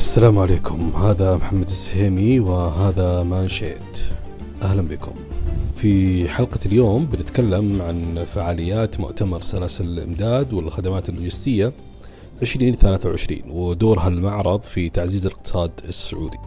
السلام عليكم. هذا محمد السهيمي وهذا مانشيت. أهلا بكم. في حلقة اليوم بنتكلم عن فعاليات مؤتمر سلاسل الإمداد والخدمات اللوجستية 2023 ودور هالمعرض في تعزيز الاقتصاد السعودي.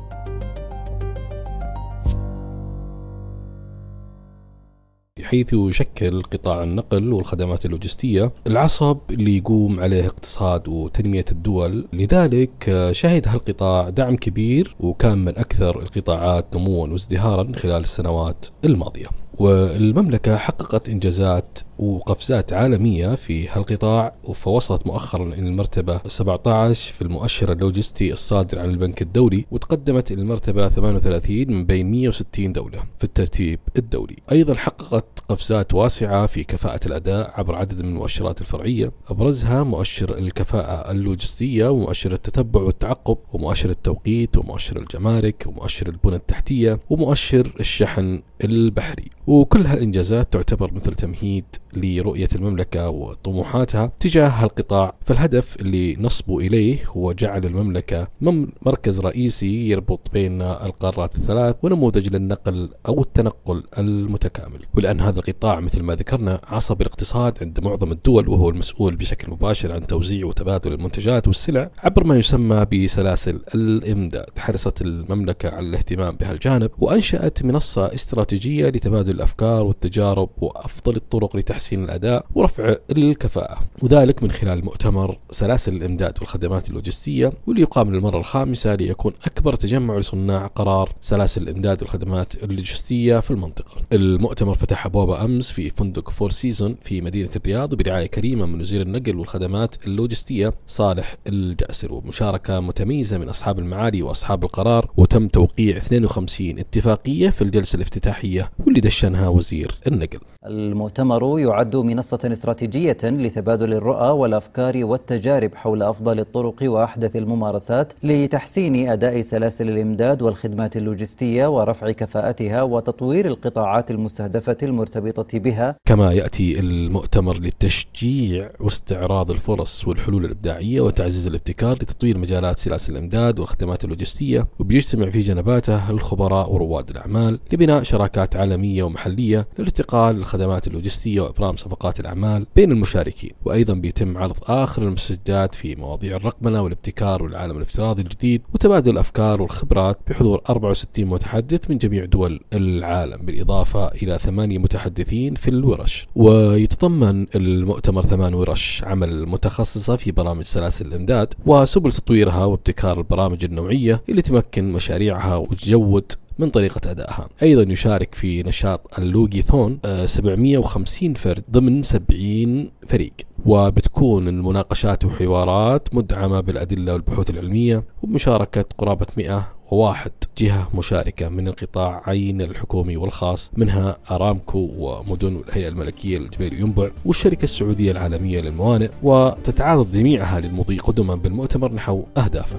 حيث يشكل قطاع النقل والخدمات اللوجستية. العصب اللي يقوم عليه اقتصاد وتنمية الدول. لذلك شهد هالقطاع دعم كبير وكان من أكثر القطاعات نموا وازدهارا خلال السنوات الماضية. والمملكة حققت إنجازات وقفزات عالمية في هالقطاع فوصلت مؤخرا إلى المرتبة 17 في المؤشر اللوجستي الصادر عن البنك الدولي وتقدمت إلى المرتبة 38 من بين 160 دولة في الترتيب الدولي. أيضا حققت قفزات واسعة في كفاءة الأداء عبر عدد من المؤشرات الفرعية. أبرزها مؤشر الكفاءة اللوجستية ومؤشر التتبع والتعقب ومؤشر التوقيت ومؤشر الجمارك ومؤشر البنى التحتية ومؤشر الشحن البحري. وكل هالإنجازات تعتبر مثل تمهيد لرؤية المملكة وطموحاتها تجاه هالقطاع. فالهدف اللي نصبوا إليه هو جعل المملكة مركز رئيسي يربط بين القارات الثلاث ونموذج للنقل أو التنقل المتكامل. ولأن هذا القطاع مثل ما ذكرنا عصب الاقتصاد عند معظم الدول وهو المسؤول بشكل مباشر عن توزيع وتبادل المنتجات والسلع عبر ما يسمى بسلاسل الإمداد. حرصت المملكة على الاهتمام بهالجانب وأنشأت منصة استراتيجية لتبادل الأفكار والتجارب وأفضل الطرق لتحسين الأداء ورفع الكفاءة وذلك من خلال مؤتمر سلاسل الإمداد والخدمات اللوجستية واللي يقام للمرة الخامسة ليكون أكبر تجمع لصناع قرار سلاسل الإمداد والخدمات اللوجستية في المنطقة. المؤتمر فتح أبوابه أمس في فندق Four Seasons في مدينة الرياض برعاية كريمة من وزير النقل والخدمات اللوجستية صالح الجاسر. ومشاركة متميزة من أصحاب المعالي وأصحاب القرار وتم توقيع 52 اتفاقية في الجلسة الافتتاحية واللي دشنها وزير النقل. المؤتمر يعد منصة استراتيجية لتبادل الرؤى والأفكار والتجارب حول أفضل الطرق وأحدث الممارسات لتحسين أداء سلاسل الإمداد والخدمات اللوجستية ورفع كفاءتها وتطوير القطاعات المستهدفة المرتبطة بها. كما يأتي المؤتمر للتشجيع واستعراض الفرص والحلول الإبداعية وتعزيز الابتكار لتطوير مجالات سلاسل الإمداد والخدمات اللوجستية وبيجتمع في جنباته الخبراء ورواد الأعمال لبناء شراكات عالمية ومحلية للارتقاء للخدمات اللوجستية وإبرام صفقات الأعمال بين المشاركين وأيضا بيتم عرض آخر المستجدات في مواضيع الرقمنة والابتكار والعالم الافتراضي الجديد وتبادل الأفكار والخبرات بحضور 64 متحدث من جميع دول العالم بالإضافة إلى ثمانية متحدثين في الورش. ويتضمن المؤتمر ثمان ورش عمل متخصصة في برامج سلاسل الإمداد وسبل تطويرها وابتكار البرامج النوعية اللي تمكن مشاريعها وتجود من طريقة أدائها. أيضا يشارك في نشاط اللوجي ثون 750 فرد ضمن 70 فريق. وبتكون المناقشات وحوارات مدعمة بالأدلة والبحوث العلمية وبمشاركة قرابة 101 جهة مشاركة من القطاعين الحكومي والخاص منها أرامكو ومدن الهيئة الملكية للجبيل ينبع والشركة السعودية العالمية للموانئ. وتتعاضد جميعها للمضي قدما بالمؤتمر نحو أهدافه.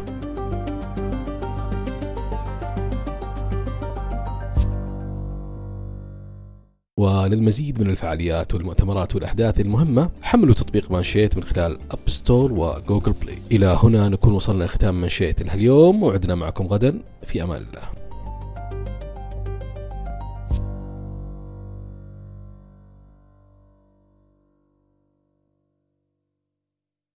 وللمزيد من الفعاليات والمؤتمرات والأحداث المهمة حملوا تطبيق مانشيت من خلال App Store و Google Play إلى هنا نكون وصلنا ختام مانشيت اليوم وعدنا معكم غدا في أمان الله.